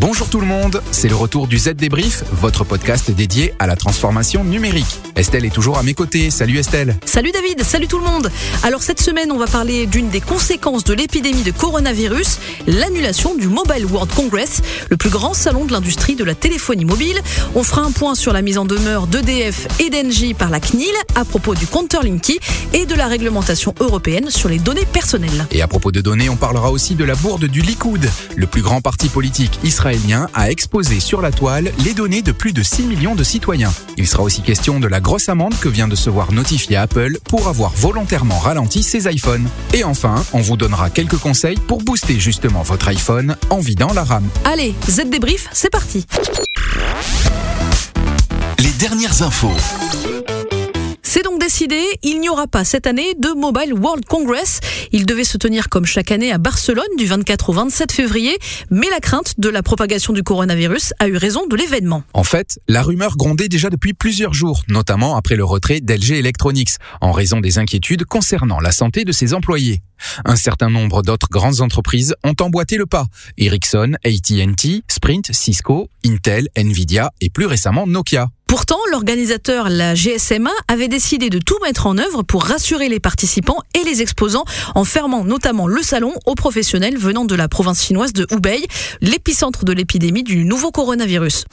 Bonjour tout le monde, c'est le retour du Z Débrief, votre podcast dédié à la transformation numérique. Estelle est toujours à mes côtés. Salut Estelle. Salut David, salut tout le monde. Alors cette semaine, on va parler d'une des conséquences de l'épidémie de coronavirus, l'annulation du Mobile World Congress, le plus grand salon de l'industrie de la téléphonie mobile. On fera un point sur la mise en demeure d'EDF et d'Engie par la CNIL à propos du compteur Linky et de la réglementation européenne sur les données personnelles. Et à propos de données, on parlera aussi de la bourde du Likoud. Le plus grand parti politique israélien a exposé sur la toile les données de plus de 6 millions de citoyens. Il sera aussi question de la grosse amende que vient de se voir notifier Apple pour avoir volontairement ralenti ses iPhones. Et enfin, on vous donnera quelques conseils pour booster justement votre iPhone en vidant la RAM. Allez, Z débrief, c'est parti. Les dernières infos. C'est donc décidé, il n'y aura pas cette année de Mobile World Congress. Il devait se tenir comme chaque année à Barcelone du 24 au 27 février, mais la crainte de la propagation du coronavirus a eu raison de l'événement. En fait, la rumeur grondait déjà depuis plusieurs jours, notamment après le retrait d'LG Electronics, en raison des inquiétudes concernant la santé de ses employés. Un certain nombre d'autres grandes entreprises ont emboîté le pas. Ericsson, AT&T, Sprint, Cisco, Intel, Nvidia et plus récemment Nokia. Pourtant, l'organisateur, la GSMA, avait décidé de tout mettre en œuvre pour rassurer les participants et les exposants en fermant notamment le salon aux professionnels venant de la province chinoise de Hubei, l'épicentre de l'épidémie du nouveau coronavirus.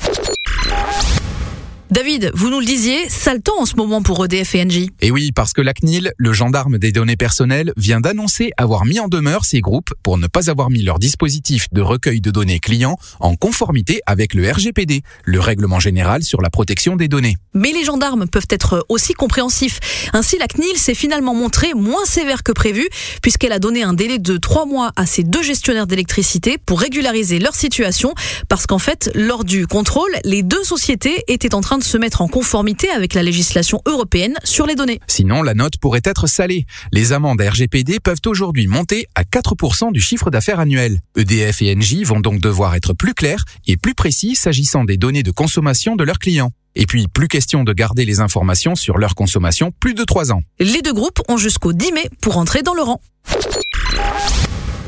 David, vous nous le disiez, sale temps en ce moment pour EDF et Engie. Et oui, parce que la CNIL, le gendarme des données personnelles, vient d'annoncer avoir mis en demeure ces groupes pour ne pas avoir mis leur dispositif de recueil de données clients en conformité avec le RGPD, le règlement général sur la protection des données. Mais les gendarmes peuvent être aussi compréhensifs. Ainsi, la CNIL s'est finalement montrée moins sévère que prévu, puisqu'elle a donné un délai de trois mois à ses deux gestionnaires d'électricité pour régulariser leur situation, parce qu'en fait, lors du contrôle, les deux sociétés étaient en train de se mettre en conformité avec la législation européenne sur les données. Sinon, la note pourrait être salée. Les amendes RGPD peuvent aujourd'hui monter à 4% du chiffre d'affaires annuel. EDF et Engie vont donc devoir être plus clairs et plus précis s'agissant des données de consommation de leurs clients. Et puis, plus question de garder les informations sur leur consommation plus de 3 ans. Les deux groupes ont jusqu'au 10 mai pour entrer dans le rang.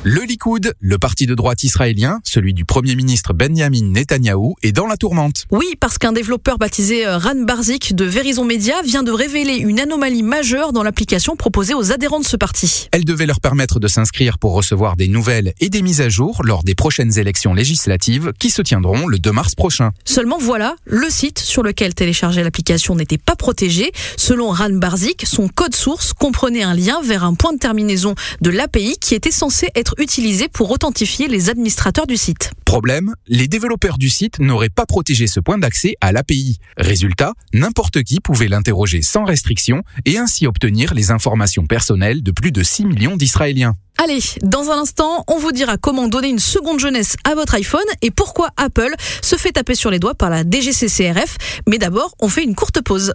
Le Likoud, le parti de droite israélien, celui du Premier ministre Benjamin Netanyahou, est dans la tourmente. Oui, parce qu'un développeur baptisé euh, Ran Barzik de Verizon Media vient de révéler une anomalie majeure dans l'application proposée aux adhérents de ce parti. Elle devait leur permettre de s'inscrire pour recevoir des nouvelles et des mises à jour lors des prochaines élections législatives qui se tiendront le 2 mars prochain. Seulement voilà, le site sur lequel télécharger l'application n'était pas protégé. Selon Ran Barzik, son code source comprenait un lien vers un point de terminaison de l'API qui était censé être utilisé pour authentifier les administrateurs du site. Problème, les développeurs du site n'auraient pas protégé ce point d'accès à l'API. Résultat, n'importe qui pouvait l'interroger sans restriction et ainsi obtenir les informations personnelles de plus de 6 millions d'Israéliens. Allez, dans un instant, on vous dira comment donner une seconde jeunesse à votre iPhone et pourquoi Apple se fait taper sur les doigts par la DGCCRF. Mais d'abord, on fait une courte pause.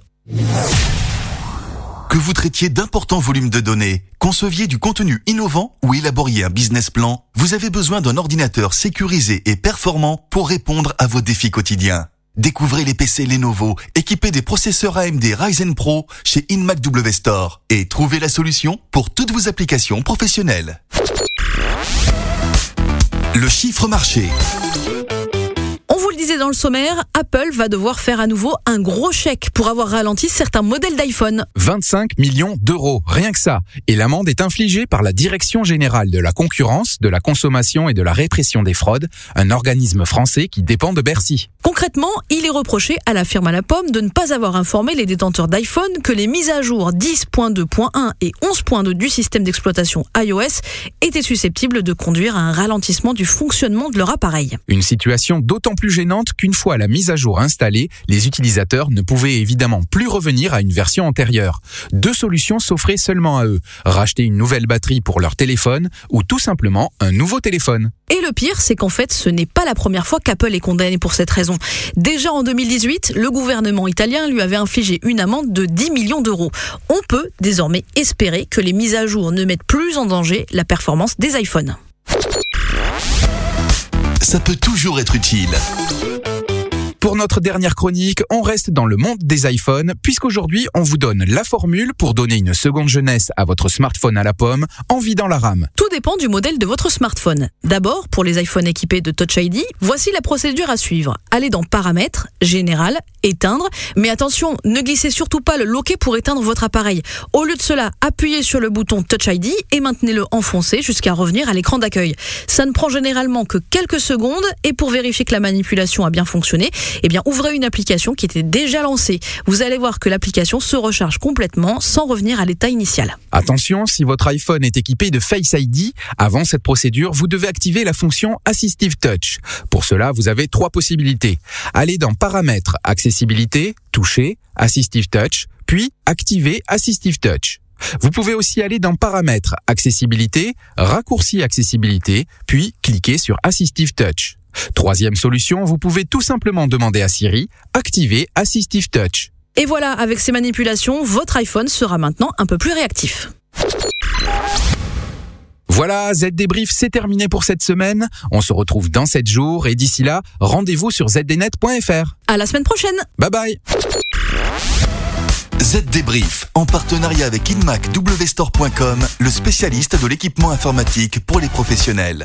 Que vous traitiez d'importants volumes de données, conceviez du contenu innovant ou élaboriez un business plan, vous avez besoin d'un ordinateur sécurisé et performant pour répondre à vos défis quotidiens. Découvrez les PC Lenovo équipés des processeurs AMD Ryzen Pro chez InMac W Store et trouvez la solution pour toutes vos applications professionnelles. Le chiffre marché. Dans le sommaire, Apple va devoir faire à nouveau un gros chèque pour avoir ralenti certains modèles d'iPhone. 25 millions d'euros, rien que ça. Et l'amende est infligée par la Direction générale de la concurrence, de la consommation et de la répression des fraudes, un organisme français qui dépend de Bercy. Concrètement, il est reproché à la firme à la pomme de ne pas avoir informé les détenteurs d'iPhone que les mises à jour 10.2.1 et 11.2 du système d'exploitation iOS étaient susceptibles de conduire à un ralentissement du fonctionnement de leur appareil. Une situation d'autant plus gênante qu'une fois la mise à jour installée, les utilisateurs ne pouvaient évidemment plus revenir à une version antérieure. Deux solutions s'offraient seulement à eux. Racheter une nouvelle batterie pour leur téléphone ou tout simplement un nouveau téléphone. Et le pire, c'est qu'en fait, ce n'est pas la première fois qu'Apple est condamné pour cette raison. Déjà en 2018, le gouvernement italien lui avait infligé une amende de 10 millions d'euros. On peut désormais espérer que les mises à jour ne mettent plus en danger la performance des iPhones. Ça peut toujours être utile. Pour notre dernière chronique, on reste dans le monde des iPhones, puisqu'aujourd'hui on vous donne la formule pour donner une seconde jeunesse à votre smartphone à la pomme en vidant la RAM. Tout dépend du modèle de votre smartphone. D'abord, pour les iPhones équipés de Touch ID, voici la procédure à suivre. Allez dans Paramètres, Général, Éteindre, mais attention, ne glissez surtout pas le loquet pour éteindre votre appareil. Au lieu de cela, appuyez sur le bouton Touch ID et maintenez-le enfoncé jusqu'à revenir à l'écran d'accueil. Ça ne prend généralement que quelques secondes et pour vérifier que la manipulation a bien fonctionné, eh bien, ouvrez une application qui était déjà lancée. Vous allez voir que l'application se recharge complètement sans revenir à l'état initial. Attention, si votre iPhone est équipé de Face ID, avant cette procédure, vous devez activer la fonction Assistive Touch. Pour cela, vous avez trois possibilités. Allez dans Paramètres, Accessibilité, Toucher, Assistive Touch, puis Activer Assistive Touch. Vous pouvez aussi aller dans Paramètres, Accessibilité, Raccourci Accessibilité, puis cliquer sur Assistive Touch. Troisième solution, vous pouvez tout simplement demander à Siri, activer Assistive Touch. Et voilà, avec ces manipulations, votre iPhone sera maintenant un peu plus réactif. Voilà, Z Débrief, c'est terminé pour cette semaine. On se retrouve dans 7 jours et d'ici là, rendez-vous sur zdnet.fr. À la semaine prochaine. Bye bye. Z Débrief, en partenariat avec InMacWstore.com, le spécialiste de l'équipement informatique pour les professionnels.